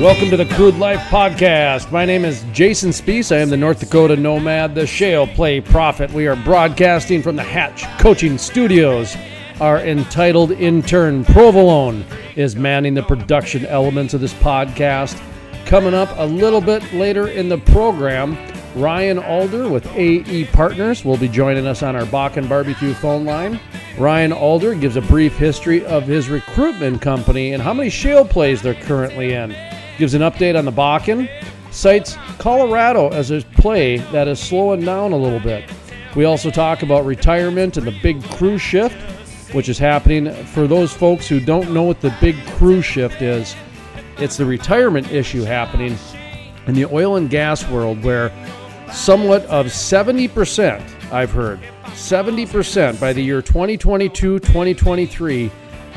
Welcome to the Crude Life Podcast. My name is Jason Spees. I am the North Dakota Nomad, the Shale Play Prophet. We are broadcasting from the Hatch Coaching Studios. Our entitled intern, Provolone, is manning the production elements of this podcast. Coming up a little bit later in the program, Ryan Alder with AE Partners will be joining us on our Bakken Barbecue phone line. Ryan Alder gives a brief history of his recruitment company and how many shale plays they're currently in gives an update on the Bakken, cites Colorado as a play that is slowing down a little bit. We also talk about retirement and the big crew shift, which is happening. For those folks who don't know what the big crew shift is, it's the retirement issue happening in the oil and gas world where somewhat of 70%, I've heard, 70% by the year 2022 2023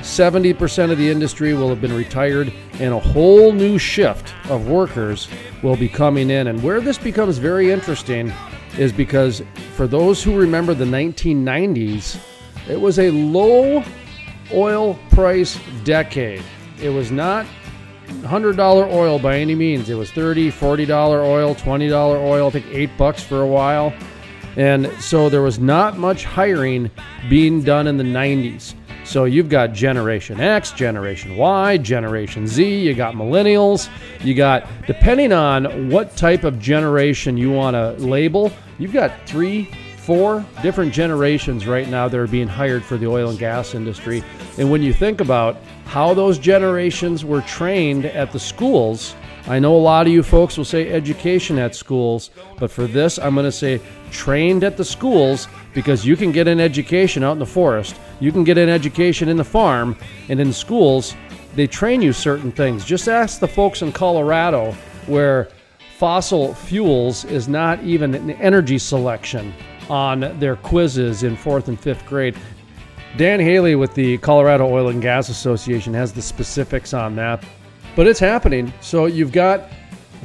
70% of the industry will have been retired, and a whole new shift of workers will be coming in. And where this becomes very interesting is because for those who remember the 1990s, it was a low oil price decade. It was not $100 oil by any means. It was $30, $40 oil, $20 oil, I think 8 bucks for a while. And so there was not much hiring being done in the 90s. So you've got Generation X, Generation Y, Generation Z, you got millennials, you got, depending on what type of generation you want to label, you've got three, four different generations right now that are being hired for the oil and gas industry. And when you think about how those generations were trained at the schools, I know a lot of you folks will say education at schools, but for this, I'm going to say trained at the schools because you can get an education out in the forest, you can get an education in the farm, and in schools, they train you certain things. Just ask the folks in Colorado where fossil fuels is not even an energy selection on their quizzes in fourth and fifth grade. Dan Haley with the Colorado Oil and Gas Association has the specifics on that but it's happening. So you've got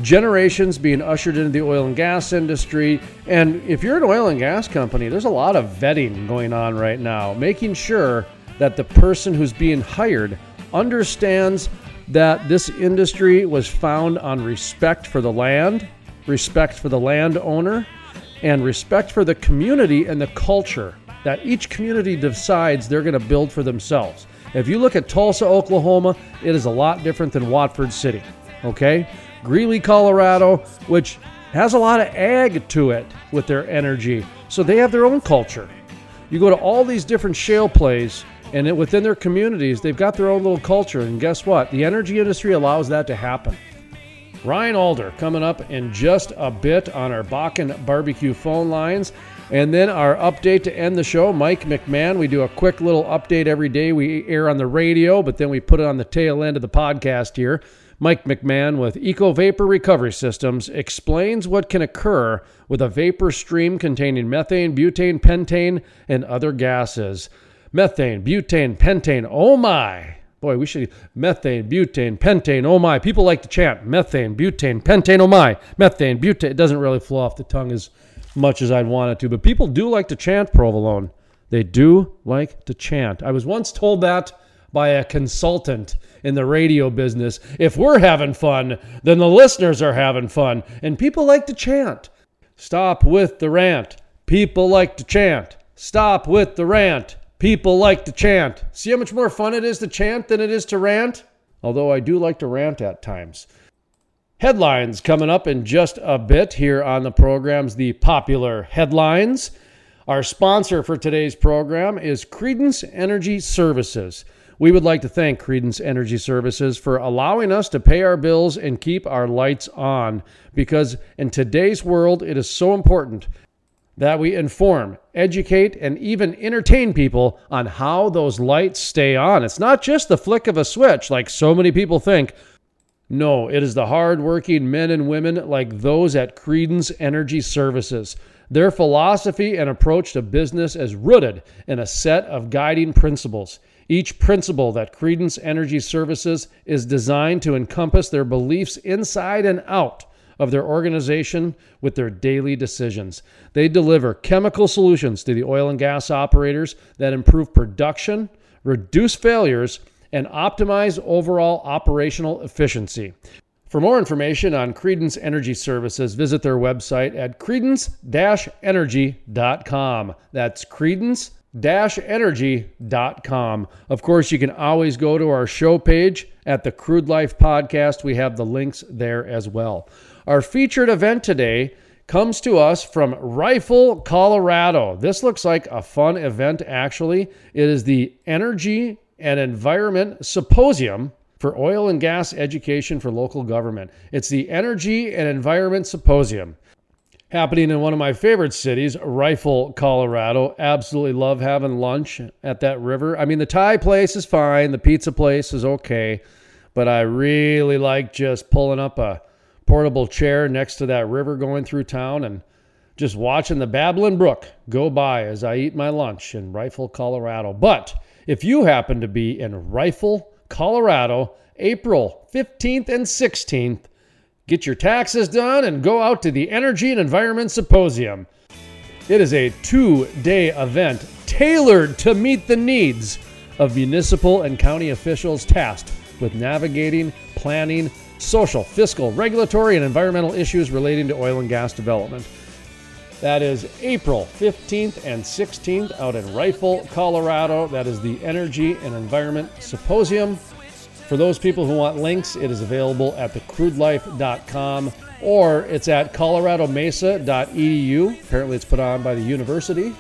generations being ushered into the oil and gas industry. And if you're an oil and gas company, there's a lot of vetting going on right now, making sure that the person who's being hired understands that this industry was found on respect for the land, respect for the landowner, and respect for the community and the culture that each community decides they're going to build for themselves. If you look at Tulsa, Oklahoma, it is a lot different than Watford City. Okay? Greeley, Colorado, which has a lot of ag to it with their energy. So they have their own culture. You go to all these different shale plays, and it, within their communities, they've got their own little culture. And guess what? The energy industry allows that to happen. Ryan Alder coming up in just a bit on our Bakken barbecue phone lines. And then our update to end the show, Mike McMahon. We do a quick little update every day. We air on the radio, but then we put it on the tail end of the podcast here. Mike McMahon with Eco Vapor Recovery Systems explains what can occur with a vapor stream containing methane, butane, pentane, and other gases. Methane, butane, pentane, oh my. Boy, we should methane, butane, pentane, oh my. People like to chant methane, butane, pentane, oh my. Methane, butane. It doesn't really flow off the tongue as much as I'd want it to, but people do like to chant provolone. They do like to chant. I was once told that by a consultant in the radio business. If we're having fun, then the listeners are having fun, and people like to chant. Stop with the rant. People like to chant. Stop with the rant. People like to chant. See how much more fun it is to chant than it is to rant? Although I do like to rant at times. Headlines coming up in just a bit here on the program's The Popular Headlines. Our sponsor for today's program is Credence Energy Services. We would like to thank Credence Energy Services for allowing us to pay our bills and keep our lights on because in today's world it is so important that we inform, educate, and even entertain people on how those lights stay on. It's not just the flick of a switch like so many people think. No, it is the hardworking men and women like those at Credence Energy Services. Their philosophy and approach to business is rooted in a set of guiding principles. Each principle that Credence Energy Services is designed to encompass their beliefs inside and out of their organization with their daily decisions. They deliver chemical solutions to the oil and gas operators that improve production, reduce failures, and optimize overall operational efficiency. For more information on Credence Energy Services, visit their website at credence-energy.com. That's credence energy.com. Of course, you can always go to our show page at the Crude Life Podcast. We have the links there as well. Our featured event today comes to us from Rifle, Colorado. This looks like a fun event, actually. It is the Energy and Environment Symposium for Oil and Gas Education for Local Government. It's the Energy and Environment Symposium happening in one of my favorite cities, Rifle, Colorado. Absolutely love having lunch at that river. I mean, the Thai place is fine, the pizza place is okay, but I really like just pulling up a portable chair next to that river going through town and just watching the babbling brook go by as I eat my lunch in Rifle, Colorado. But if you happen to be in Rifle, Colorado, April 15th and 16th, get your taxes done and go out to the Energy and Environment Symposium. It is a two day event tailored to meet the needs of municipal and county officials tasked with navigating, planning, social, fiscal, regulatory, and environmental issues relating to oil and gas development. That is April 15th and 16th out in Rifle, Colorado. That is the Energy and Environment Symposium. For those people who want links, it is available at thecrudelife.com or it's at coloradomesa.edu. Apparently, it's put on by the university.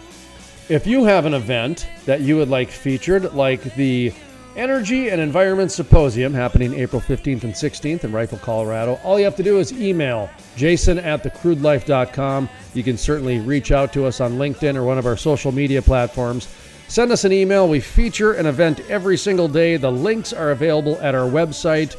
If you have an event that you would like featured, like the Energy and Environment Symposium happening April 15th and 16th in Rifle, Colorado. All you have to do is email jason at thecrudelife.com. You can certainly reach out to us on LinkedIn or one of our social media platforms. Send us an email. We feature an event every single day. The links are available at our website.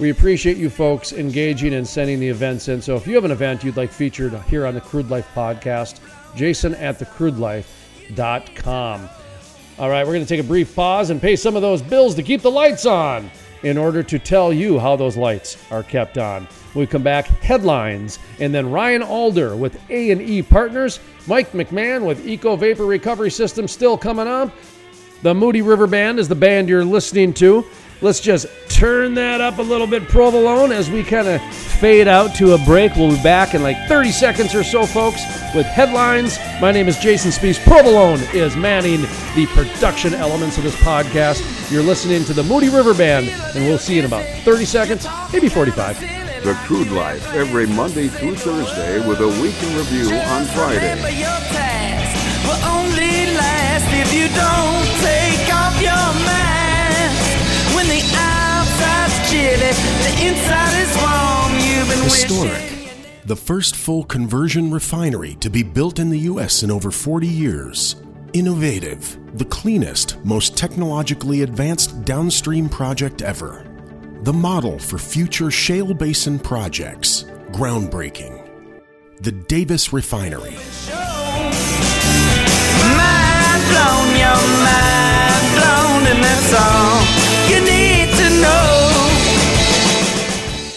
We appreciate you folks engaging and sending the events in. So if you have an event you'd like featured here on the Crude Life podcast, jason at thecrudelife.com. All right, we're going to take a brief pause and pay some of those bills to keep the lights on in order to tell you how those lights are kept on. We come back, headlines, and then Ryan Alder with AE Partners, Mike McMahon with Eco Vapor Recovery System still coming up. The Moody River Band is the band you're listening to. Let's just turn that up a little bit, provolone, as we kind of fade out to a break. We'll be back in like 30 seconds or so, folks, with headlines. My name is Jason Spees. Provolone is manning the production elements of this podcast. You're listening to the Moody River Band, and we'll see you in about 30 seconds, maybe 45. The Crude Life every Monday through Thursday with a week in review on Friday. Chilly, the inside is warm. You've been Historic. The first full conversion refinery to be built in the U.S. in over 40 years. Innovative. The cleanest, most technologically advanced downstream project ever. The model for future shale basin projects. Groundbreaking. The Davis Refinery. Mind blown, your mind blown, and that's all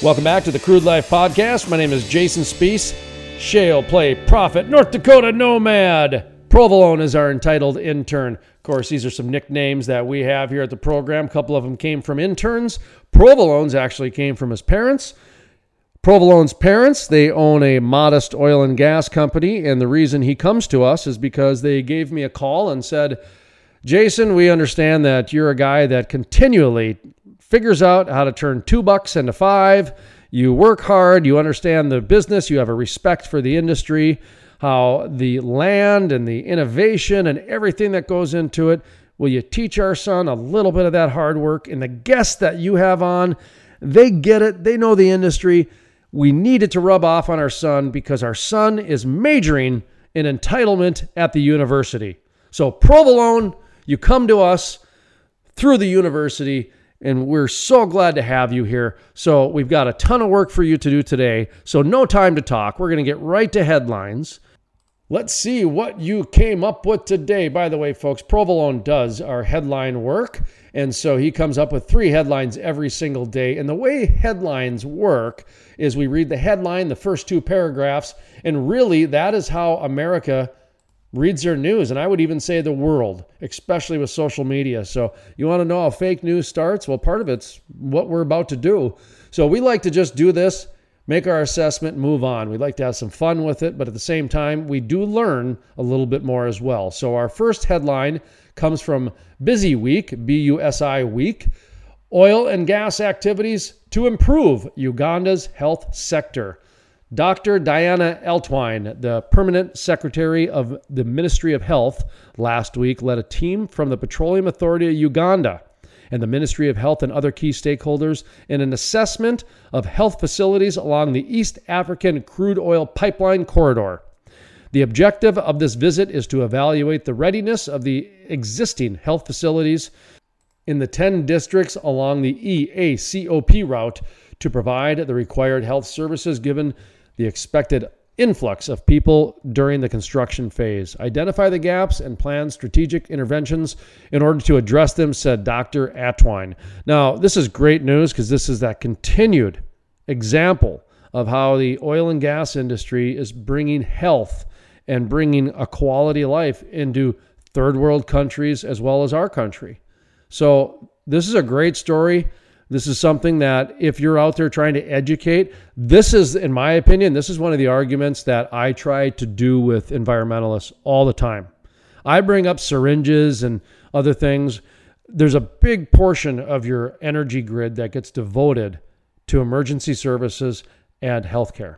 Welcome back to the Crude Life Podcast. My name is Jason Spees, Shale Play Prophet, North Dakota Nomad. Provolone is our entitled intern. Of course, these are some nicknames that we have here at the program. A couple of them came from interns. Provolone's actually came from his parents. Provolone's parents, they own a modest oil and gas company, and the reason he comes to us is because they gave me a call and said, Jason, we understand that you're a guy that continually figures out how to turn two bucks into five. You work hard, you understand the business, you have a respect for the industry, how the land and the innovation and everything that goes into it. Will you teach our son a little bit of that hard work? And the guests that you have on, they get it, they know the industry. We need it to rub off on our son because our son is majoring in entitlement at the university. So, provolone, you come to us through the university And we're so glad to have you here. So, we've got a ton of work for you to do today. So, no time to talk. We're going to get right to headlines. Let's see what you came up with today. By the way, folks, Provolone does our headline work. And so he comes up with three headlines every single day. And the way headlines work is we read the headline, the first two paragraphs, and really that is how America reads their news. And I would even say the world, especially with social media. So you want to know how fake news starts? Well, part of it's what we're about to do. So we like to just do this make our assessment, move on. We'd like to have some fun with it, but at the same time, we do learn a little bit more as well. So our first headline comes from BusiWeek, B U S I Week. Oil and gas activities to improve Uganda's health sector. Dr. Diana Atwine, the permanent secretary of the Ministry of Health, last week led a team from the Petroleum Authority of Uganda and the Ministry of Health and other key stakeholders in an assessment of health facilities along the East African crude oil pipeline corridor. The objective of this visit is to evaluate the readiness of the existing health facilities in the 10 districts along the EACOP route to provide the required health services given the expected influx of people during the construction phase. Identify the gaps and plan strategic interventions in order to address them, said Dr. Atwine. Now, this is great news because this is that continued example of how the oil and gas industry is bringing health and bringing a quality life into third world countries as well as our country. So, this is a great story. This is something that if you're out there trying to educate, this is, in my opinion, this is one of the arguments that I try to do with environmentalists all the time. I bring up syringes and other things. There's a big portion of your energy grid that gets devoted to emergency services and healthcare.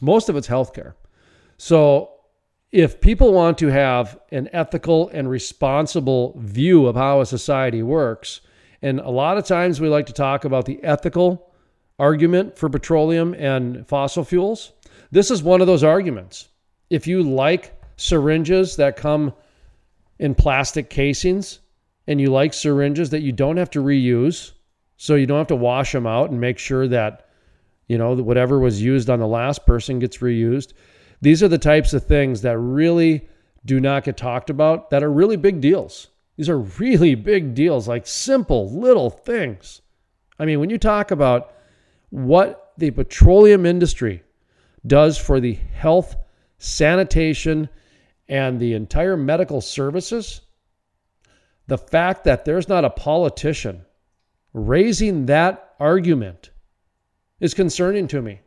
Most of it's healthcare. So if people want to have an ethical and responsible view of how a society works, and a lot of times we like to talk about the ethical argument for petroleum and fossil fuels. This is one of those arguments. If you like syringes that come in plastic casings and you like syringes that you don't have to reuse, so you don't have to wash them out and make sure that you know whatever was used on the last person gets reused. These are the types of things that really do not get talked about that are really big deals. These are really big deals, like simple little things. I mean, when you talk about what the petroleum industry does for the health, sanitation, and the entire medical services, the fact that there's not a politician raising that argument is concerning to me.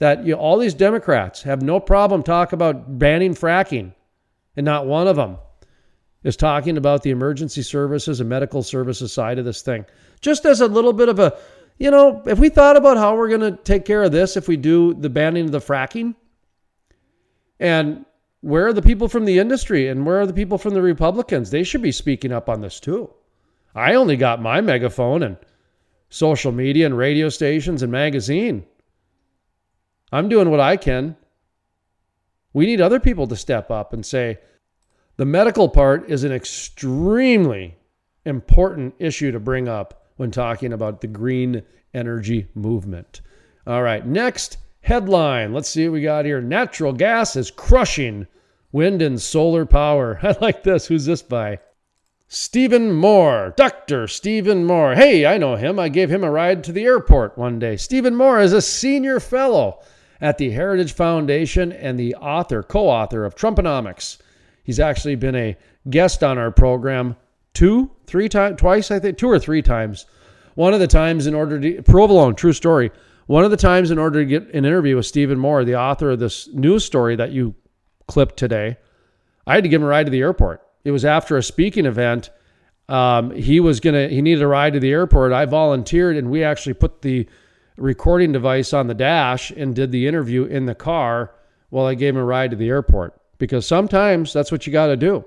That you all these Democrats have no problem talk about banning fracking, and not one of them is talking about the emergency services and medical services side of this thing. Just as a little bit of a, you know, if we thought about how we're going to take care of this if we do the banning of the fracking, and where are the people from the industry and where are the people from the Republicans? They should be speaking up on this too. I only got my megaphone and social media and radio stations and magazine. I'm doing what I can. We need other people to step up and say, the medical part is an extremely important issue to bring up when talking about the green energy movement. All right, next headline. Let's see what we got here. Natural gas is crushing wind and solar power. I like this. Who's this by? Stephen Moore, Dr. Stephen Moore. Hey, I know him. I gave him a ride to the airport one day. Stephen Moore is a senior fellow at the Heritage Foundation and the author, co author of Trumponomics He's actually been a guest on our program two, three times, twice, I think, two or three times. One of the times in order to, provolone, true story. One of the times in order to get an interview with Stephen Moore, the author of this news story that you clipped today, I had to give him a ride to the airport. It was after a speaking event. Um, he was gonna, he needed a ride to the airport. I volunteered, and we actually put the recording device on the dash and did the interview in the car while I gave him a ride to the airport because sometimes that's what you got to do.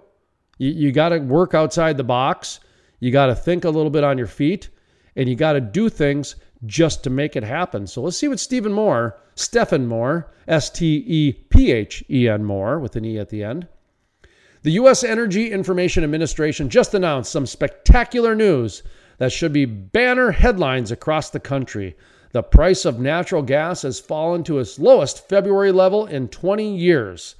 You, you got to work outside the box. You got to think a little bit on your feet, and you got to do things just to make it happen. So let's see what Stephen Moore, Stephen Moore, S T E P H E N Moore with an E at the end. The U.S. Energy Information Administration just announced some spectacular news That should be banner headlines across the country. The price of natural gas has fallen to its lowest February level in 20 years.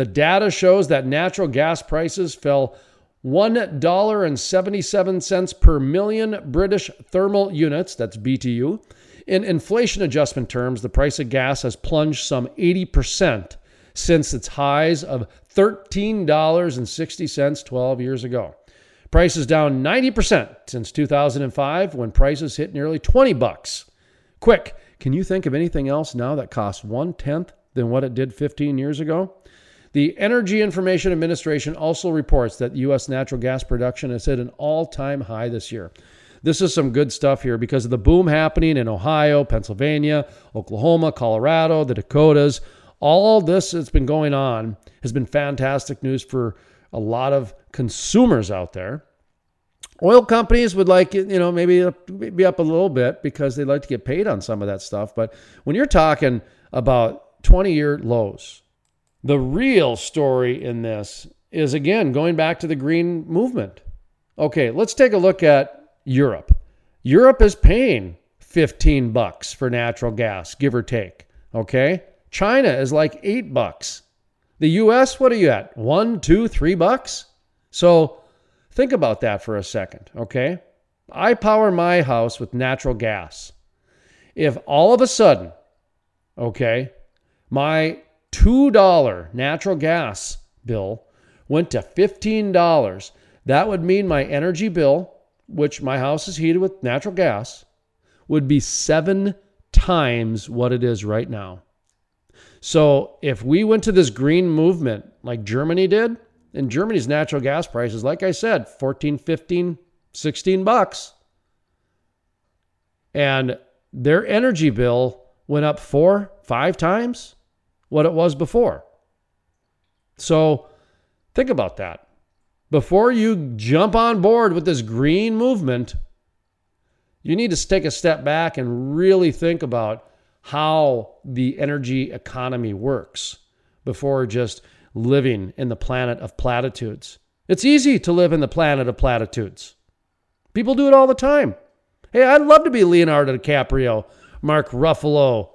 The data shows that natural gas prices fell $1.77 per million British thermal units, that's BTU. In inflation adjustment terms, the price of gas has plunged some 80% since its highs of $13.60 12 years ago. Prices down 90% since 2005 when prices hit nearly 20 bucks. Quick, can you think of anything else now that costs one tenth than what it did 15 years ago? The Energy Information Administration also reports that U.S. natural gas production has hit an all time high this year. This is some good stuff here because of the boom happening in Ohio, Pennsylvania, Oklahoma, Colorado, the Dakotas. All this that's been going on has been fantastic news for a lot of consumers out there. Oil companies would like you know, maybe be up a little bit because they'd like to get paid on some of that stuff. But when you're talking about 20 year lows, the real story in this is again going back to the green movement. Okay, let's take a look at Europe. Europe is paying 15 bucks for natural gas, give or take. Okay? China is like eight bucks. The US, what are you at? One, two, three bucks? So think about that for a second, okay? I power my house with natural gas. If all of a sudden, okay, my $2 natural gas bill went to $15, that would mean my energy bill, which my house is heated with natural gas, would be seven times what it is right now. So if we went to this green movement like Germany did, and Germany's natural gas prices, like I said, 14, 15, 16 bucks. And their energy bill went up four, five times what it was before. So think about that. Before you jump on board with this green movement, you need to take a step back and really think about how the energy economy works before just living in the planet of platitudes. It's easy to live in the planet of platitudes. People do it all the time. Hey, I'd love to be Leonardo DiCaprio, Mark Ruffalo,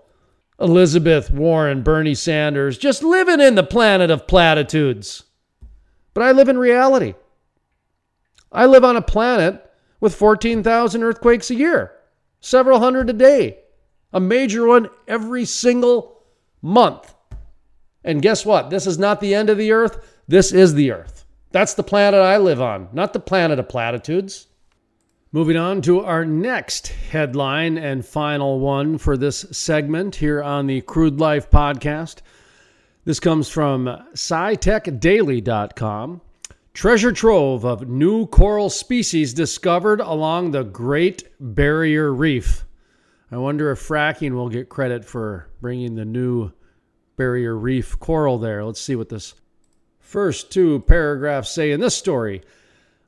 Elizabeth Warren, Bernie Sanders, just living in the planet of platitudes. But I live in reality. I live on a planet with 14,000 earthquakes a year, several hundred a day, a major one every single month. And guess what? This is not the end of the earth. This is the earth. That's the planet I live on, not the planet of platitudes. Moving on to our next headline and final one for this segment here on the Crude Life podcast. This comes from SciTechDaily.com. Treasure trove of new coral species discovered along the Great Barrier Reef. I wonder if fracking will get credit for bringing the new Barrier Reef coral there. Let's see what this first two paragraphs say in this story.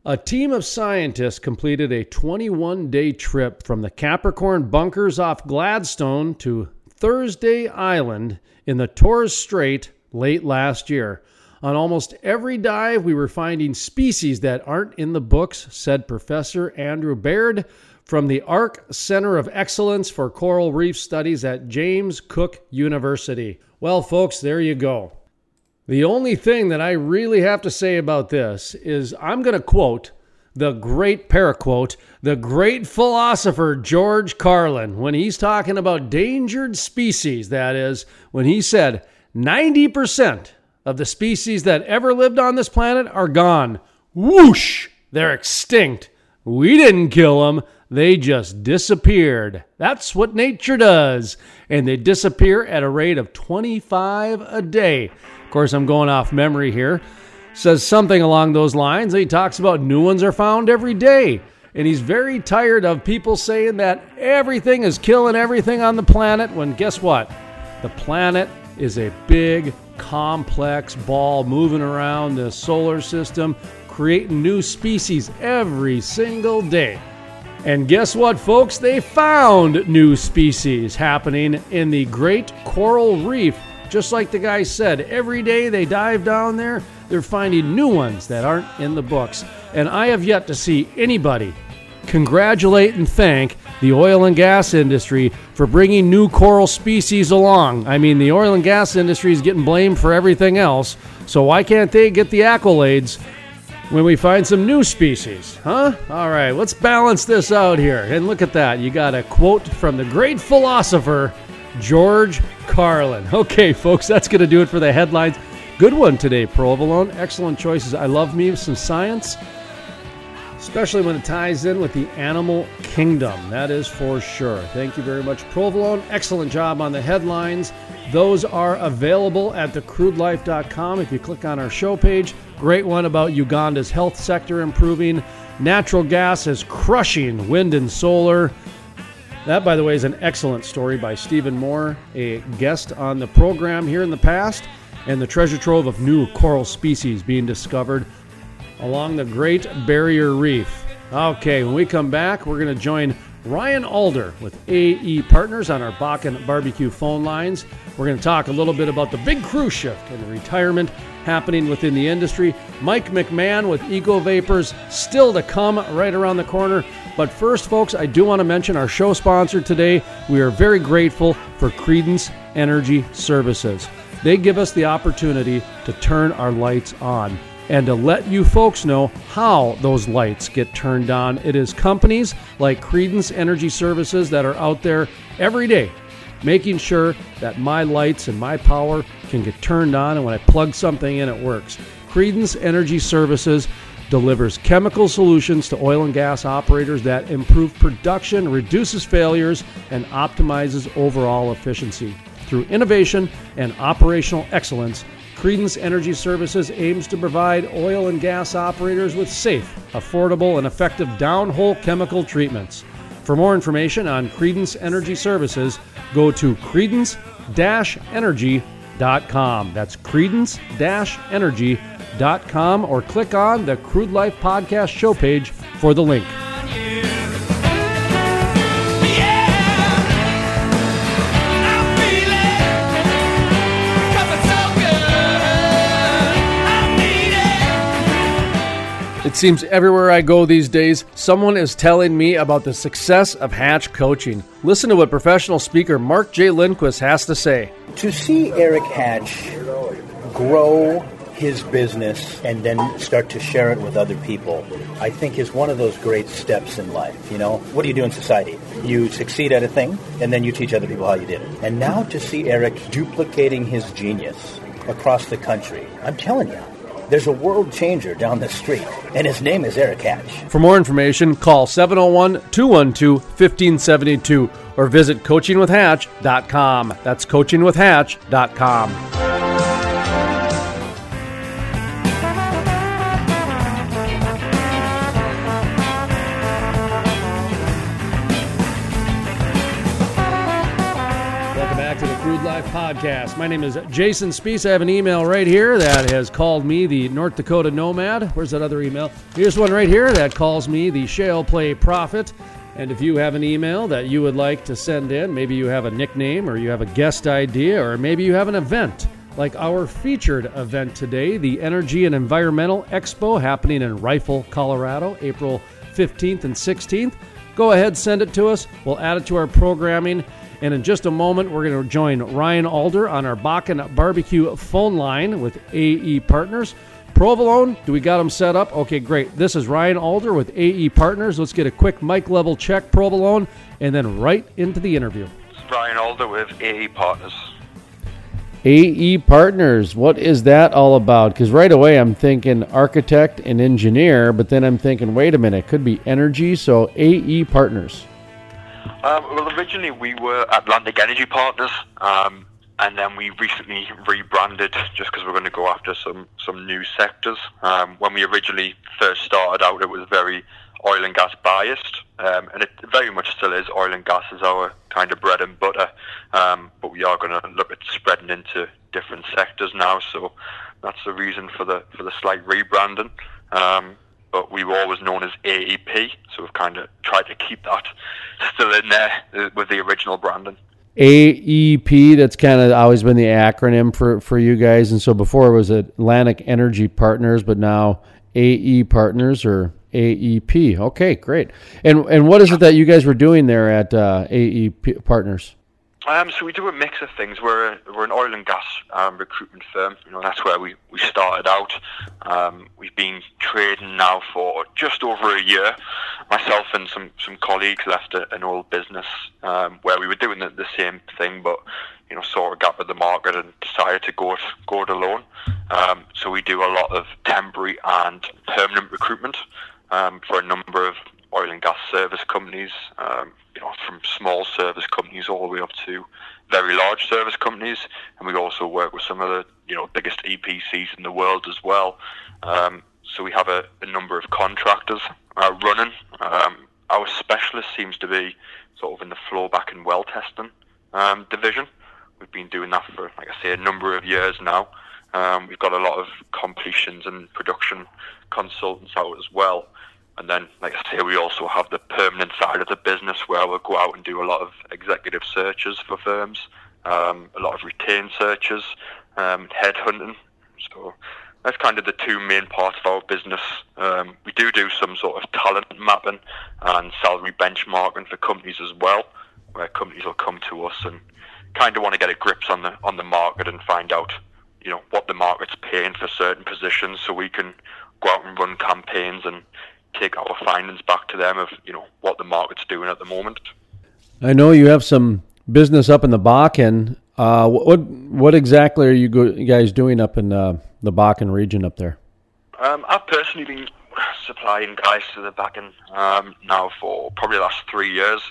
A team of scientists completed a 21 day trip from the Capricorn bunkers off Gladstone to Thursday Island in the Torres Strait late last year. On almost every dive, we were finding species that aren't in the books, said Professor Andrew Baird from the ARC Center of Excellence for Coral Reef Studies at James Cook University. Well, folks, there you go. The only thing that I really have to say about this is I'm going to quote the great paraquote, the great philosopher George Carlin, when he's talking about endangered species, that is, when he said 90% of the species that ever lived on this planet are gone. Whoosh! They're extinct. We didn't kill them. They just disappeared. That's what nature does. And they disappear at a rate of 25 a day. Of course, I'm going off memory here. Says something along those lines. He talks about new ones are found every day. And he's very tired of people saying that everything is killing everything on the planet when guess what? The planet is a big, complex ball moving around the solar system, creating new species every single day. And guess what, folks? They found new species happening in the Great Coral Reef just like the guy said, every day they dive down there, they're finding new ones that aren't in the books. And I have yet to see anybody congratulate and thank the oil and gas industry for bringing new coral species along. I mean, the oil and gas industry is getting blamed for everything else, so why can't they get the accolades when we find some new species? Huh? All right, let's balance this out here. And look at that. You got a quote from the great philosopher, George Carlin. Okay, folks, that's going to do it for the headlines. Good one today, Provolone. Excellent choices. I love me some science especially when it ties in with the animal kingdom. That is for sure. Thank you very much, Provolone. Excellent job on the headlines. Those are available at thecrudelife.com if you click on our show page. Great one about Uganda's health sector improving. Natural gas is crushing wind and solar. That, by the way, is an excellent story by Stephen Moore, a guest on the program here in the past, and the treasure trove of new coral species being discovered along the Great Barrier Reef. Okay, when we come back, we're going to join Ryan Alder with AE Partners on our Bakken Barbecue phone lines. We're going to talk a little bit about the big crew shift and the retirement happening within the industry. Mike McMahon with Eco Vapors still to come right around the corner. But first, folks, I do want to mention our show sponsor today. We are very grateful for Credence Energy Services. They give us the opportunity to turn our lights on and to let you folks know how those lights get turned on. It is companies like Credence Energy Services that are out there every day making sure that my lights and my power can get turned on and when I plug something in it works. Credence Energy Services delivers chemical solutions to oil and gas operators that improve production, reduces failures, and optimizes overall efficiency. Through innovation and operational excellence, Credence Energy Services aims to provide oil and gas operators with safe, affordable, and effective downhole chemical treatments. For more information on Credence Energy Services, go to credence-energy.com. That's credence-energy.com or click on the Crude Life Podcast show page for the link. It seems everywhere I go these days, someone is telling me about the success of Hatch coaching. Listen to what professional speaker Mark J. Lindquist has to say. To see Eric Hatch grow his business and then start to share it with other people, I think is one of those great steps in life. You know, what do you do in society? You succeed at a thing, and then you teach other people how you did it. And now to see Eric duplicating his genius across the country, I'm telling you, there's a world changer down the street, and his name is Eric Hatch. For more information, call 701 212 1572 or visit coachingwithhatch.com. That's coachingwithhatch.com. podcast. My name is Jason Spees. I have an email right here that has called me the North Dakota Nomad. Where's that other email? Here's one right here that calls me the Shale Play Prophet. And if you have an email that you would like to send in, maybe you have a nickname or you have a guest idea or maybe you have an event like our featured event today, the Energy and Environmental Expo happening in Rifle, Colorado, April 15th and 16th. Go ahead, send it to us. We'll add it to our programming and in just a moment, we're going to join Ryan Alder on our Bakken barbecue phone line with AE Partners. Provolone, do we got them set up? Okay, great. This is Ryan Alder with AE Partners. Let's get a quick mic level check, Provolone, and then right into the interview. Ryan Alder with AE Partners. AE Partners, what is that all about? Because right away I'm thinking architect and engineer, but then I'm thinking, wait a minute, it could be energy. So AE Partners. Um, well, originally we were Atlantic Energy Partners, um, and then we recently rebranded just because we're going to go after some some new sectors. Um, when we originally first started out, it was very oil and gas biased, um, and it very much still is. Oil and gas is our kind of bread and butter, um, but we are going to look at spreading into different sectors now. So that's the reason for the for the slight rebranding. Um, but we were always known as AEP, so we've kind of tried to keep that still in there uh, with the original branding. AEP, that's kind of always been the acronym for, for you guys. And so before it was Atlantic Energy Partners, but now AE Partners or? AEP. Okay, great. And and what is it that you guys were doing there at uh, AEP Partners? Um, so we do a mix of things. We're a, we're an oil and gas um, recruitment firm. You know that's where we, we started out. Um, we've been trading now for just over a year. Myself and some, some colleagues left a, an old business um, where we were doing the, the same thing, but you know saw a gap in the market and decided to go it go it alone. Um, so we do a lot of temporary and permanent recruitment um, for a number of oil and gas service companies. Um, you know, from small service companies all the way up to very large service companies, and we also work with some of the you know biggest EPCs in the world as well. Um, so we have a, a number of contractors uh, running. Um, our specialist seems to be sort of in the flowback and well testing um, division. We've been doing that for, like I say, a number of years now. Um, we've got a lot of completions and production consultants out as well. And then, like I say, we also have the permanent side of the business where we'll go out and do a lot of executive searches for firms, um, a lot of retained searches, um, headhunting. So that's kind of the two main parts of our business. Um, we do do some sort of talent mapping and salary benchmarking for companies as well, where companies will come to us and kind of want to get a grips on the on the market and find out, you know, what the market's paying for certain positions, so we can go out and run campaigns and take our findings back to them of you know what the market's doing at the moment. I know you have some business up in the Bakken. Uh, what what exactly are you, go, you guys doing up in uh, the Bakken region up there? Um, I've personally been supplying guys to the Bakken um, now for probably the last three years.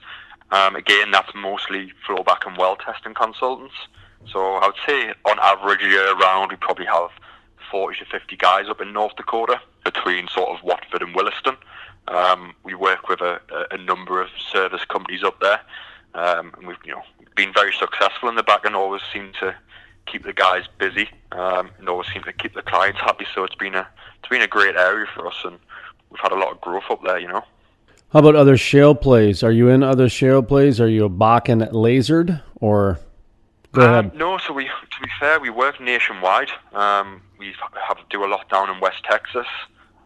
Um, again, that's mostly flowback and well testing consultants. So I would say on average year round we probably have 40 to 50 guys up in North Dakota between sort of Watford and Williston. Um, we work with a, a, number of service companies up there, um, and we've you know been very successful in the Bakken always seem to keep the guys busy um, and always seem to keep the clients happy. So it's been a it's been a great area for us, and we've had a lot of growth up there. You know. How about other shale plays? Are you in other shale plays? Are you a Bakken lasered or? Go um, ahead. No, so we to be fair, we work nationwide. Um, we have do a lot down in West Texas,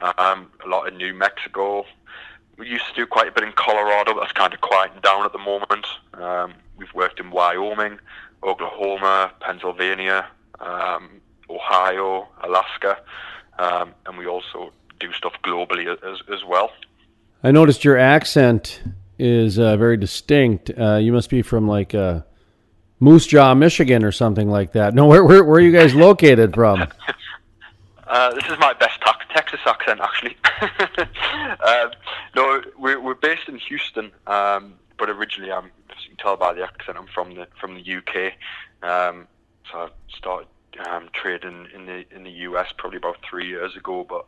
um, a lot in New Mexico. We used to do quite a bit in Colorado, but that's kind of quieting down at the moment. Um, we've worked in Wyoming, Oklahoma, Pennsylvania, um, Ohio, Alaska, um, and we also do stuff globally as, as well. I noticed your accent is uh, very distinct. Uh, you must be from like uh, Moose Jaw, Michigan, or something like that. No, where where, where are you guys located from? Uh, this is my best Texas accent, actually. um, no, we're, we're based in Houston, um, but originally, I'm, as you can tell by the accent, I'm from the from the UK. Um, so I started um, trading in the in the US probably about three years ago, but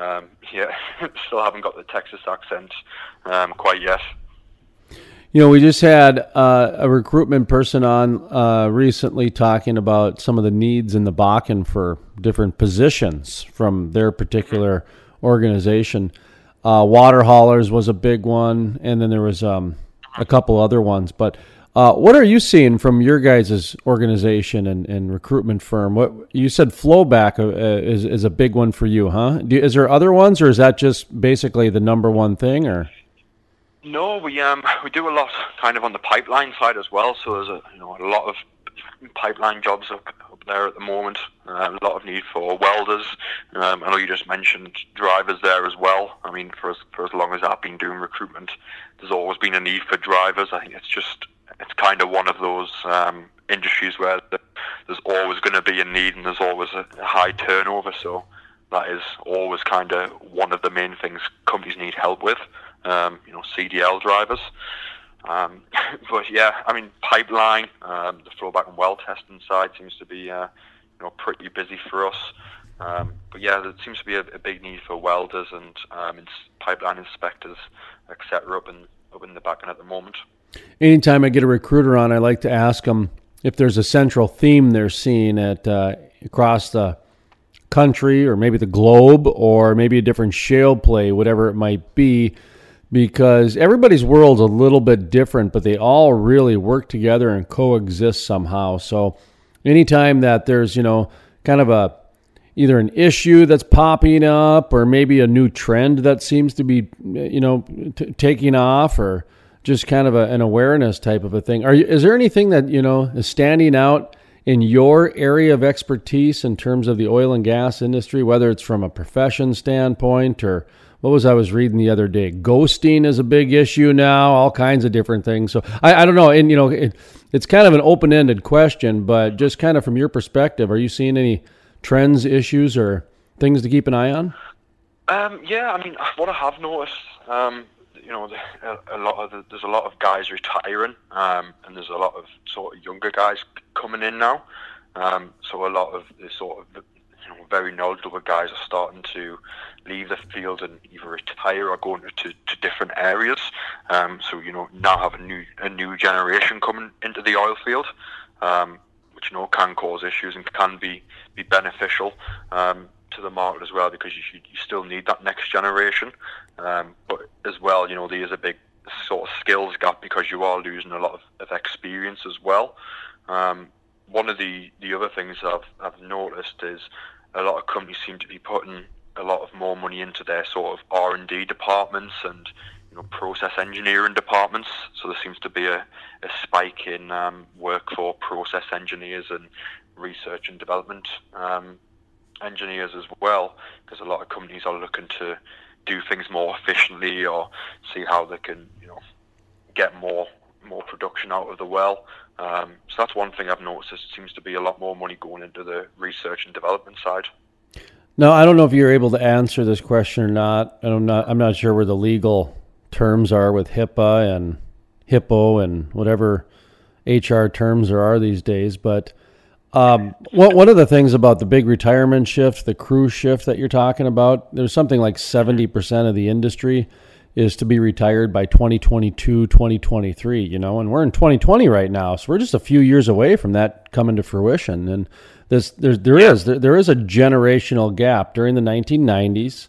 um, yeah, still haven't got the Texas accent um, quite yet. You know, we just had uh, a recruitment person on uh, recently talking about some of the needs in the Bakken for different positions from their particular organization. Uh, water haulers was a big one, and then there was um, a couple other ones. But uh, what are you seeing from your guys' organization and, and recruitment firm? What you said, flowback uh, is is a big one for you, huh? Do, is there other ones, or is that just basically the number one thing, or? No, we um we do a lot kind of on the pipeline side as well. So there's a you know a lot of pipeline jobs up, up there at the moment. Uh, a lot of need for welders. Um, I know you just mentioned drivers there as well. I mean, for as for as long as I've been doing recruitment, there's always been a need for drivers. I think it's just it's kind of one of those um, industries where there's always going to be a need and there's always a high turnover. So that is always kind of one of the main things companies need help with um, you know, CDL drivers. Um, but yeah, I mean, pipeline, um, the flowback and well testing side seems to be, uh, you know, pretty busy for us. Um, but yeah, there seems to be a, a big need for welders and um, pipeline inspectors, etc. Up in up in the Bakken at the moment. Anytime I get a recruiter on, I like to ask them if there's a central theme they're seeing at uh, across the country, or maybe the globe, or maybe a different shale play, whatever it might be because everybody's world's a little bit different, but they all really work together and coexist somehow. So anytime that there's, you know, kind of a either an issue that's popping up or maybe a new trend that seems to be you know t- taking off or just kind of a, an awareness type of a thing are you, is there anything that you know is standing out in your area of expertise in terms of the oil and gas industry whether it's from a profession standpoint or what was I was reading the other day? Ghosting is a big issue now, all kinds of different things. So I, I don't know. And, you know, it, it's kind of an open ended question, but just kind of from your perspective, are you seeing any trends, issues, or things to keep an eye on? Um, yeah, I mean, what I have noticed, um, you know, a, lot of the, there's a lot of guys retiring, um, and there's a lot of sort of younger guys coming in now. Um, so a lot of the sort of you know, very knowledgeable guys are starting to leave the field and either retire or go into to different areas. Um, so you know now have a new a new generation coming into the oil field, um, which you know can cause issues and can be be beneficial um, to the market as well because you, you still need that next generation. Um, but as well, you know there is a big sort of skills gap because you are losing a lot of, of experience as well. Um, one of the, the other things I've, I've noticed is a lot of companies seem to be putting a lot of more money into their sort of R and D departments and you know process engineering departments. So there seems to be a, a spike in um, work for process engineers and research and development um, engineers as well, because a lot of companies are looking to do things more efficiently or see how they can you know get more more production out of the well. Um, so that's one thing I've noticed. There seems to be a lot more money going into the research and development side. No, I don't know if you're able to answer this question or not. I'm not. I'm not sure where the legal terms are with HIPAA and HIPPO and whatever HR terms there are these days. But um, one of the things about the big retirement shift, the crew shift that you're talking about, there's something like 70% of the industry is to be retired by 2022, 2023, you know, and we're in 2020 right now. So we're just a few years away from that coming to fruition. And this, there, there is there, there is a generational gap. During the 1990s,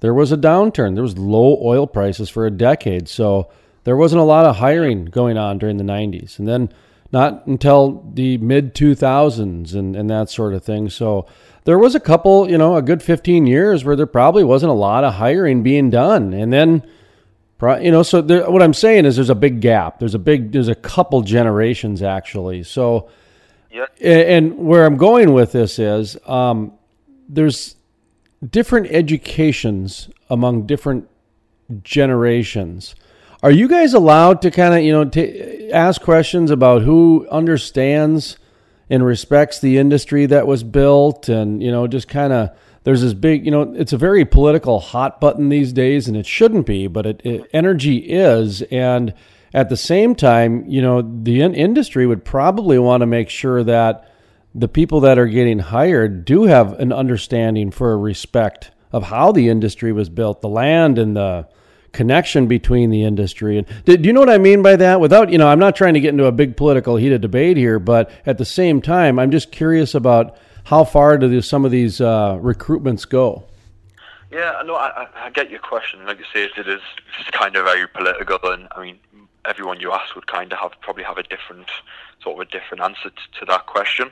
there was a downturn. There was low oil prices for a decade, so there wasn't a lot of hiring going on during the 90s, and then not until the mid 2000s and, and that sort of thing. So there was a couple, you know, a good 15 years where there probably wasn't a lot of hiring being done, and then you know so there, what i'm saying is there's a big gap there's a big there's a couple generations actually so And where I'm going with this is um, there's different educations among different generations. Are you guys allowed to kind of, you know, t- ask questions about who understands and respects the industry that was built? And, you know, just kind of there's this big, you know, it's a very political hot button these days and it shouldn't be, but it, it energy is. And at the same time, you know, the in- industry would probably want to make sure that the people that are getting hired do have an understanding for a respect of how the industry was built, the land and the connection between the industry. And do, do you know what I mean by that? Without, you know, I'm not trying to get into a big political heated debate here, but at the same time, I'm just curious about how far do some of these uh, recruitments go? Yeah, no, I, I get your question. Like you say, it is kind of very political, and I mean, everyone you ask would kind of have probably have a different sort of a different answer to, to that question.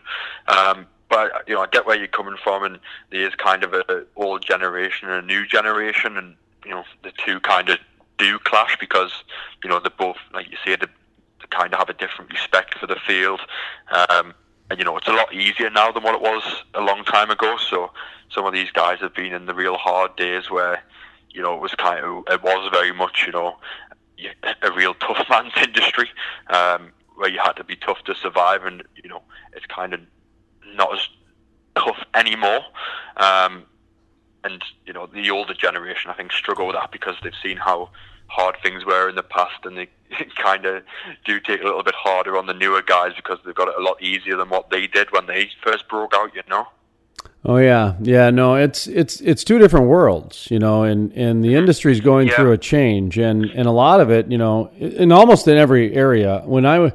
Um, but you know, I get where you're coming from, and there is kind of a old generation and a new generation, and you know, the two kind of do clash because you know they both, like you say, they, they kind of have a different respect for the field. Um, and you know, it's a lot easier now than what it was a long time ago. So some of these guys have been in the real hard days where you know, it was kind of, it was very much, you know, a real tough man's industry um, where you had to be tough to survive, and you know it's kind of not as tough anymore. Um, and you know the older generation, I think, struggle with that because they've seen how hard things were in the past, and they kind of do take a little bit harder on the newer guys because they've got it a lot easier than what they did when they first broke out. You know. Oh yeah, yeah. No, it's it's it's two different worlds, you know, and and the mm-hmm. industry is going yeah. through a change, and and a lot of it, you know, in almost in every area. When I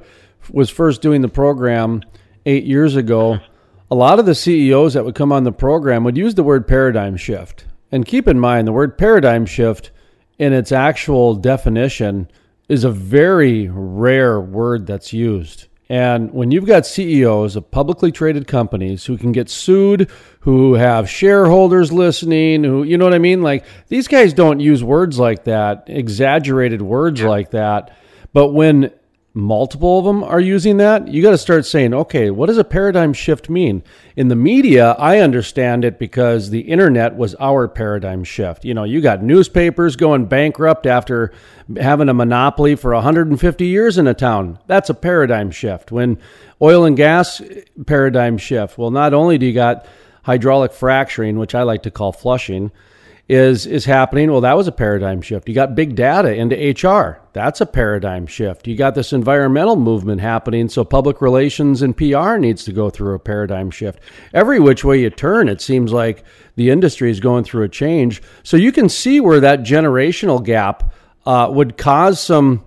was first doing the program eight years ago, mm-hmm. a lot of the CEOs that would come on the program would use the word paradigm shift. And keep in mind, the word paradigm shift, in its actual definition, is a very rare word that's used And when you've got CEOs of publicly traded companies who can get sued, who have shareholders listening, who, you know what I mean? Like these guys don't use words like that, exaggerated words like that. But when multiple of them are using that, you got to start saying, okay, what does a paradigm shift mean? In the media, I understand it because the internet was our paradigm shift. You know, you got newspapers going bankrupt after having a monopoly for 150 years in a town. That's a paradigm shift. When oil and gas eh, paradigm shift, well, not only do you got hydraulic fracturing, which I like to call flushing, is is happening. Well, that was a paradigm shift. You got big data into HR. That's a paradigm shift. You got this environmental movement happening, so public relations and PR needs to go through a paradigm shift. Every which way you turn, it seems like the industry is going through a change. So you can see where that generational gap uh, would cause some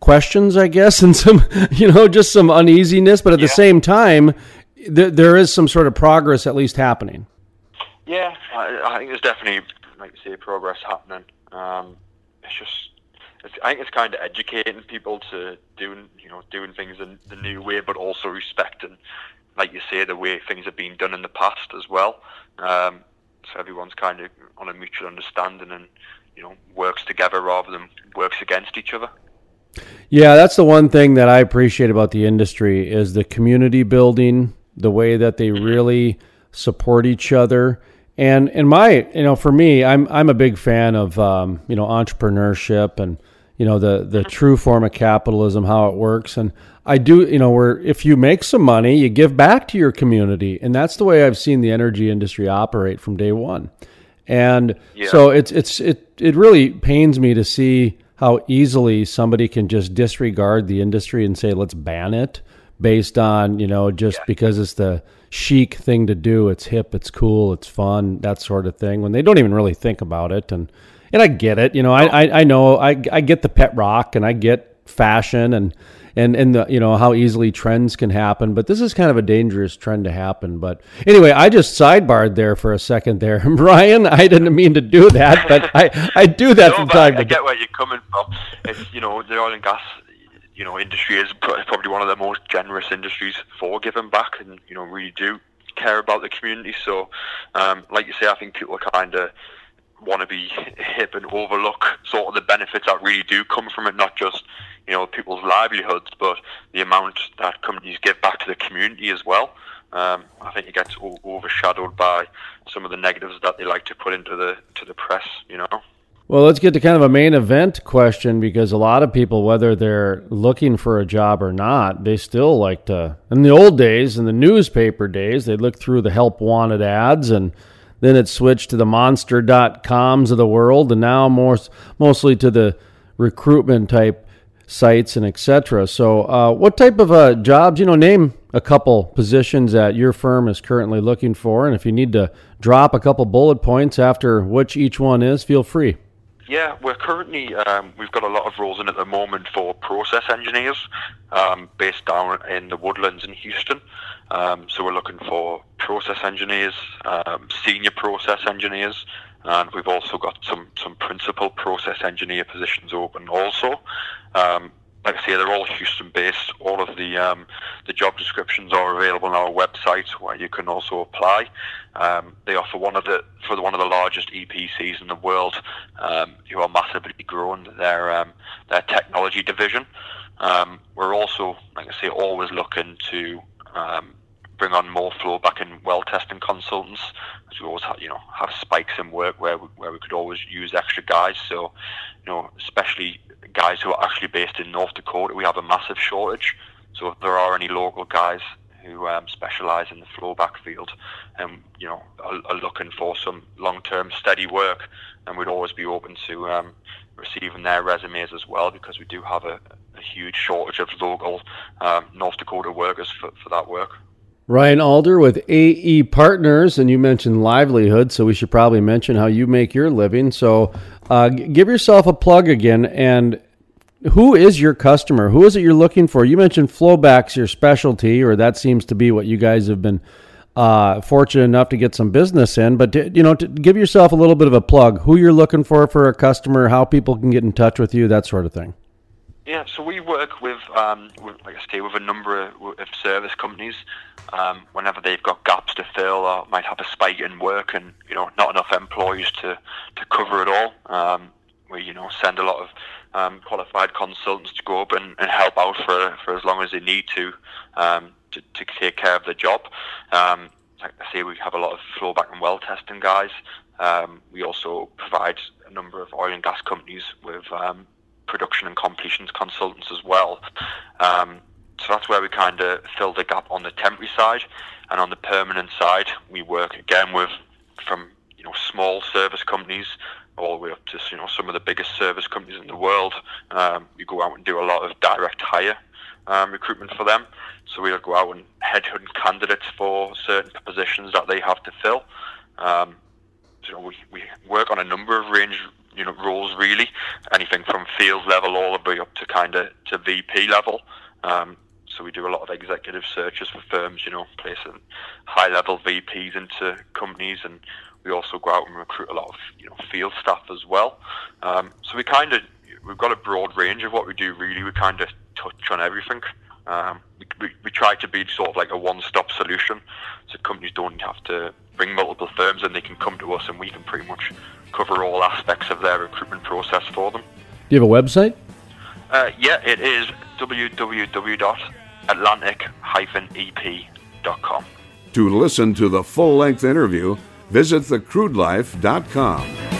questions, I guess, and some you know just some uneasiness. But at yeah. the same time, th- there is some sort of progress at least happening. Yeah, I, I think there's definitely like you say, progress happening. Um, it's just, it's, I think it's kind of educating people to doing, you know, doing things in the new way, but also respecting, like you say, the way things have been done in the past as well. Um, so everyone's kind of on a mutual understanding and, you know, works together rather than works against each other. Yeah, that's the one thing that I appreciate about the industry is the community building, the way that they mm-hmm. really support each other and in my, you know, for me, I'm I'm a big fan of um, you know entrepreneurship and you know the the true form of capitalism, how it works. And I do, you know, where if you make some money, you give back to your community, and that's the way I've seen the energy industry operate from day one. And yeah. so it's it's it it really pains me to see how easily somebody can just disregard the industry and say let's ban it based on you know just yeah. because it's the chic thing to do. It's hip, it's cool, it's fun, that sort of thing. When they don't even really think about it, and and I get it. You know, I I, I know I I get the pet rock, and I get fashion, and and and the you know how easily trends can happen. But this is kind of a dangerous trend to happen. But anyway, I just sidebarred there for a second there, Brian. I didn't mean to do that, but I I do that no, from time. I, I get where you're coming from. It's you know the oil and gas you know, industry is probably one of the most generous industries for giving back, and you know, really do care about the community. So, um, like you say, I think people kind of want to be hip and overlook sort of the benefits that really do come from it, not just you know people's livelihoods, but the amount that companies give back to the community as well. Um, I think it gets overshadowed by some of the negatives that they like to put into the to the press. You know. Well, let's get to kind of a main event question because a lot of people, whether they're looking for a job or not, they still like to. In the old days, in the newspaper days, they'd look through the help wanted ads and then it switched to the monster.coms of the world and now more, mostly to the recruitment type sites and etc. So, uh, what type of uh, jobs, you know, name a couple positions that your firm is currently looking for. And if you need to drop a couple bullet points after which each one is, feel free. Yeah, we're currently um, we've got a lot of roles in at the moment for process engineers um, based down in the woodlands in Houston. Um, so we're looking for process engineers, um, senior process engineers, and we've also got some some principal process engineer positions open also. Um, like I say, they're all Houston based. All of the um, the job descriptions are available on our website, where you can also apply. Um, they offer one of the for one of the largest EPCs in the world, um, who are massively growing their um, their technology division. Um, we're also, like I say, always looking to um, bring on more flowback and well testing consultants. As we always have, you know, have spikes in work where we, where we could always use extra guys. So, you know, especially guys who are actually based in North Dakota, we have a massive shortage. So if there are any local guys who um, specialise in the flowback field and you know are, are looking for some long-term steady work, and we'd always be open to um, receiving their resumes as well because we do have a, a huge shortage of local um, North Dakota workers for, for that work. Ryan Alder with AE Partners, and you mentioned livelihood, so we should probably mention how you make your living. So, uh, give yourself a plug again, and who is your customer? Who is it you're looking for? You mentioned flowbacks your specialty, or that seems to be what you guys have been uh, fortunate enough to get some business in. But to, you know, to give yourself a little bit of a plug, who you're looking for for a customer, how people can get in touch with you, that sort of thing. Yeah, so we work with, um, with like I say, with a number of, of service companies. Um, whenever they've got gaps to fill or might have a spike in work and you know not enough employees to, to cover it all, um, we you know send a lot of um, qualified consultants to go up and, and help out for for as long as they need to um, to, to take care of the job. Um, like I say, we have a lot of flowback and well testing guys. We also provide a number of oil and gas companies with production and completions consultants as well. Um, so that's where we kind of fill the gap on the temporary side, and on the permanent side, we work again with from you know small service companies all the way up to you know some of the biggest service companies in the world. Um, we go out and do a lot of direct hire um, recruitment for them. So we'll go out and headhunt candidates for certain positions that they have to fill. Um, know, we, we work on a number of range you know roles really, anything from field level all the way up to kind of to VP level. Um, so we do a lot of executive searches for firms, you know, placing high level VPs into companies, and we also go out and recruit a lot of you know field staff as well. Um, so we kind of we've got a broad range of what we do. Really, we kind of touch on everything. Um, we, we, we, try to be sort of like a one-stop solution, so companies don't have to bring multiple firms, and they can come to us, and we can pretty much cover all aspects of their recruitment process for them. Do you have a website? Uh, yeah, it is www.atlantic-ep.com. To listen to the full-length interview, visit thecrudelife.com.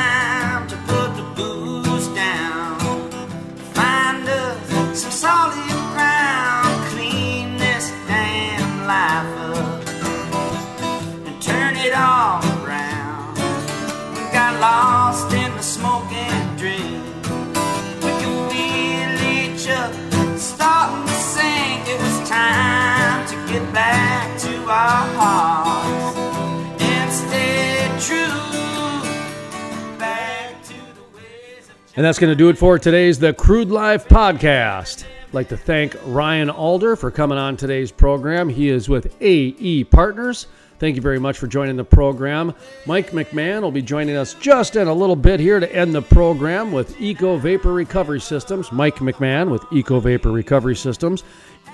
And that's going to do it for today's The Crude Life Podcast. I'd like to thank Ryan Alder for coming on today's program. He is with AE Partners. Thank you very much for joining the program. Mike McMahon will be joining us just in a little bit here to end the program with Eco Vapor Recovery Systems. Mike McMahon with Eco Vapor Recovery Systems.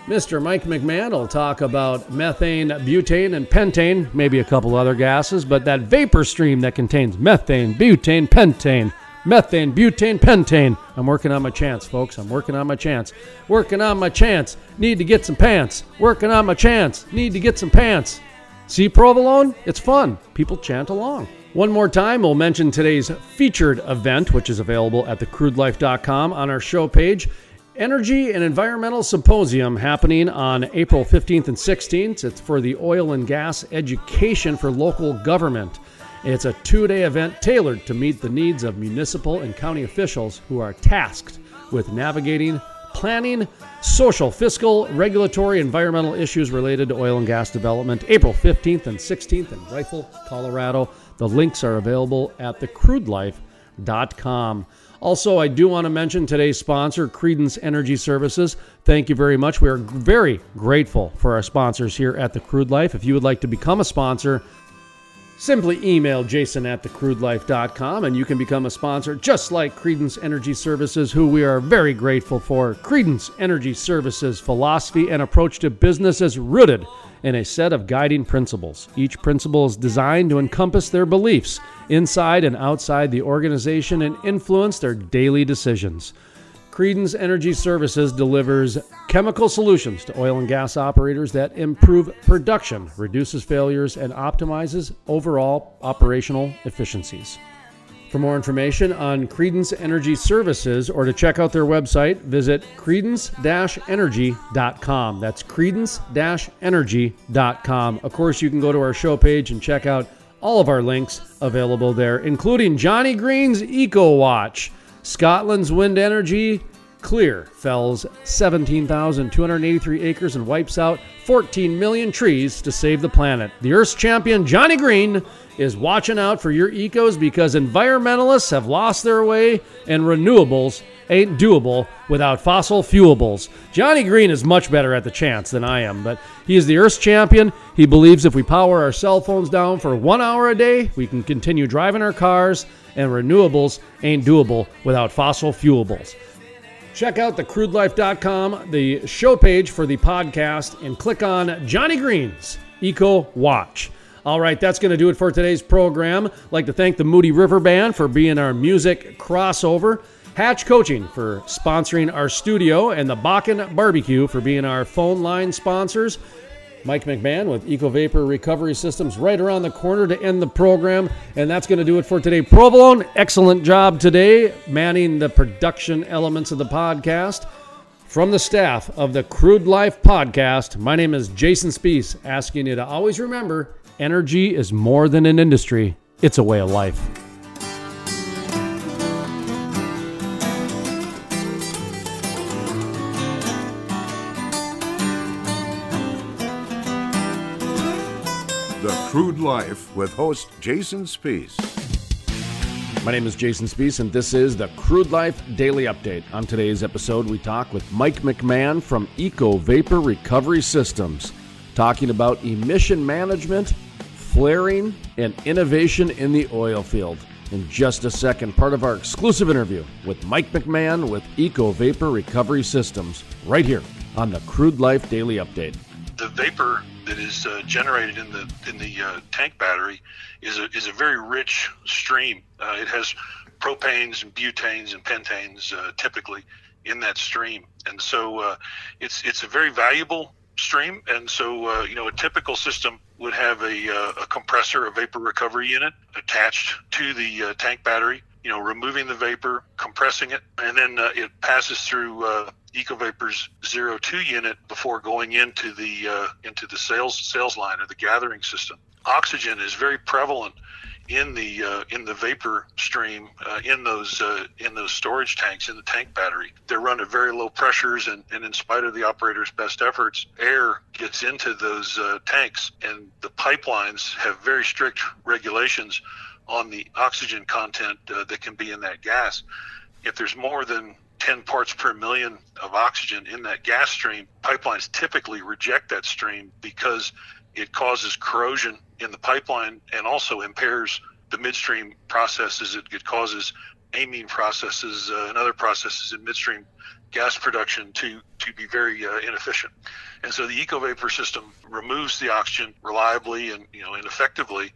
Mr. Mike McMahon will talk about methane, butane, and pentane, maybe a couple other gases, but that vapor stream that contains methane, butane, pentane, methane, butane, pentane. I'm working on my chance, folks. I'm working on my chance. Working on my chance. Need to get some pants. Working on my chance. Need to get some pants. See provolone? It's fun. People chant along. One more time, we'll mention today's featured event, which is available at thecrudelife.com on our show page. Energy and Environmental Symposium happening on April 15th and 16th. It's for the oil and gas education for local government. It's a two day event tailored to meet the needs of municipal and county officials who are tasked with navigating, planning, social, fiscal, regulatory, environmental issues related to oil and gas development. April 15th and 16th in Rifle, Colorado. The links are available at thecrudelife.com. Also, I do want to mention today's sponsor, Credence Energy Services. Thank you very much. We are very grateful for our sponsors here at The Crude Life. If you would like to become a sponsor, simply email jason at thecrudelife.com and you can become a sponsor just like Credence Energy Services, who we are very grateful for. Credence Energy Services philosophy and approach to business is rooted in a set of guiding principles. Each principle is designed to encompass their beliefs inside and outside the organization and influence their daily decisions. Credence Energy Services delivers chemical solutions to oil and gas operators that improve production, reduces failures, and optimizes overall operational efficiencies. For more information on Credence Energy Services or to check out their website, visit credence-energy.com. That's credence-energy.com. Of course, you can go to our show page and check out all of our links available there, including Johnny Green's Eco Watch, Scotland's wind energy clear fells 17,283 acres and wipes out 14 million trees to save the planet. The Earth's champion, Johnny Green, is watching out for your ecos because environmentalists have lost their way and renewables ain't doable without fossil fuelables. Johnny Green is much better at the chance than I am, but he is the Earth's champion. He believes if we power our cell phones down for one hour a day, we can continue driving our cars, and renewables ain't doable without fossil fuelables. Check out the thecrudelife.com, the show page for the podcast, and click on Johnny Green's Eco Watch. All right, that's going to do it for today's program. I'd like to thank the Moody River Band for being our music crossover, Hatch Coaching for sponsoring our studio, and the Bakken Barbecue for being our phone line sponsors. Mike McMahon with Eco Vapor Recovery Systems right around the corner to end the program. And that's going to do it for today. Provolone, excellent job today manning the production elements of the podcast. From the staff of the Crude Life podcast, my name is Jason Spees, asking you to always remember energy is more than an industry, it's a way of life. Crude Life with host Jason Spees. My name is Jason Spees, and this is the Crude Life Daily Update. On today's episode, we talk with Mike McMahon from Eco Vapor Recovery Systems, talking about emission management, flaring, and innovation in the oil field. In just a second, part of our exclusive interview with Mike McMahon with Eco Vapor Recovery Systems, right here on the Crude Life Daily Update. the vapor that is uh, generated in the in the uh, tank battery is a is a very rich stream. Uh, it has propanes and butanes and pentanes uh, typically in that stream, and so uh, it's it's a very valuable stream. And so you know a typical system would have a, a compressor, a vapor recovery unit attached to the tank battery. You know, removing the vapor, compressing it, and then it passes through EcoVapor's zero two unit before going into the uh, into the sales sales line or the gathering system. Oxygen is very prevalent in the uh, in the vapor stream uh, in those uh, in those storage tanks in the tank battery. They're run at very low pressures, and, and in spite of the operator's best efforts, air gets into those uh, tanks, and the pipelines have very strict regulations on the oxygen content uh, that can be in that gas. If there's more than 10 parts per million of oxygen in that gas stream, pipelines typically reject that stream because it causes corrosion in the pipeline and also impairs the midstream processes. It, it causes amine processes uh, and other processes in midstream gas production to, to be very uh, inefficient. And so the EcoVapor system removes the oxygen reliably and you know and effectively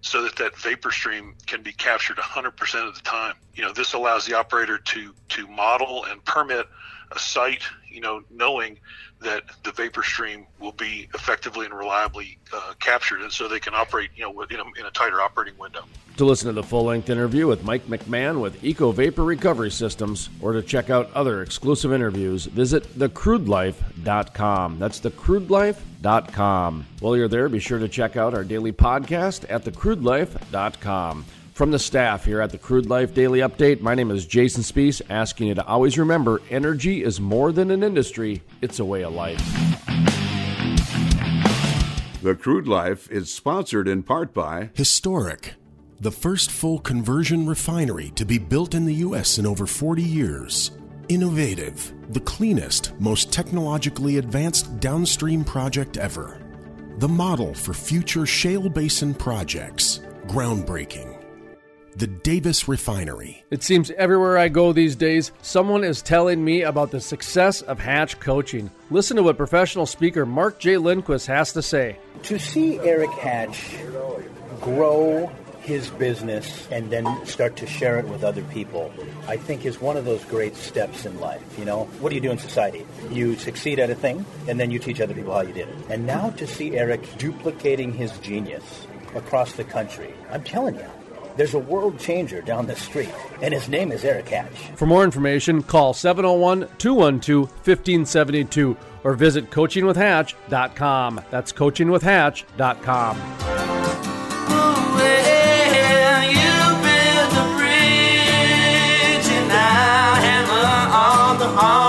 so that that vapor stream can be captured 100% of the time. You know, this allows the operator to to model and permit a site, you know, knowing that the vapor stream will be effectively and reliably uh, captured, and so they can operate, you know, in a, in a tighter operating window. To listen to the full length interview with Mike McMahon with Eco Vapor Recovery Systems or to check out other exclusive interviews, visit thecrudelife.com. That's thecrudelife.com. While you're there, be sure to check out our daily podcast at thecrudelife.com. From the staff here at the Crude Life Daily Update, my name is Jason Spees, asking you to always remember energy is more than an industry, it's a way of life. The Crude Life is sponsored in part by Historic, the first full conversion refinery to be built in the U.S. in over 40 years. Innovative, the cleanest, most technologically advanced downstream project ever. The model for future shale basin projects. Groundbreaking. The Davis Refinery. It seems everywhere I go these days, someone is telling me about the success of Hatch coaching. Listen to what professional speaker Mark J. Lindquist has to say. To see Eric Hatch grow his business and then start to share it with other people, I think is one of those great steps in life. You know, what do you do in society? You succeed at a thing, and then you teach other people how you did it. And now to see Eric duplicating his genius across the country, I'm telling you, there's a world changer down the street, and his name is Eric Hatch. For more information, call 701 212 1572 or visit coachingwithhatch.com. That's coachingwithhatch.com. 아.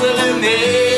pela.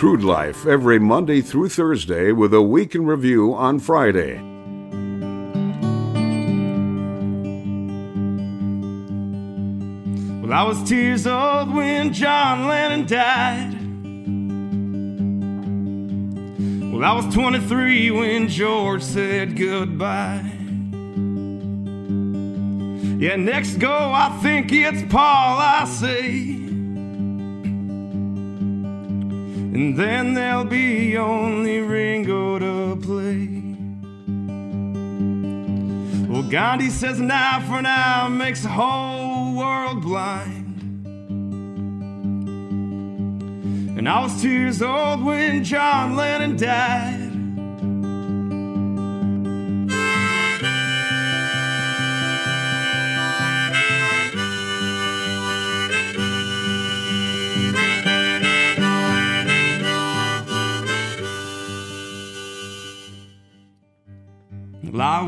Crude Life every Monday through Thursday with a week in review on Friday. Well, I was tears old when John Lennon died. Well, I was 23 when George said goodbye. Yeah, next go, I think it's Paul I see. And then there'll be only Ringo to play. Well, Gandhi says an eye for an eye makes the whole world blind. And I was two years old when John Lennon died.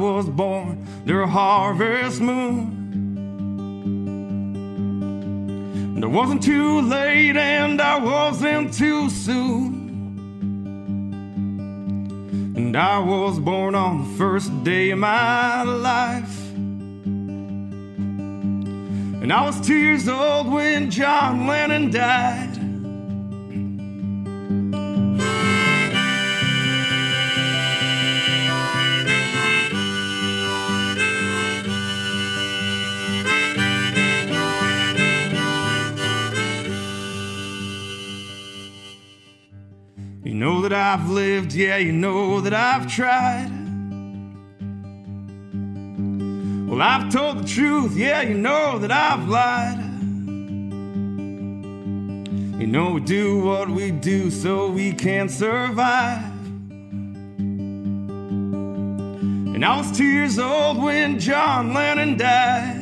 Was born a harvest moon. And it wasn't too late and I wasn't too soon. And I was born on the first day of my life. And I was two years old when John Lennon died. That I've lived, yeah, you know that I've tried. Well, I've told the truth, yeah, you know that I've lied. You know we do what we do so we can survive. And I was two years old when John Lennon died.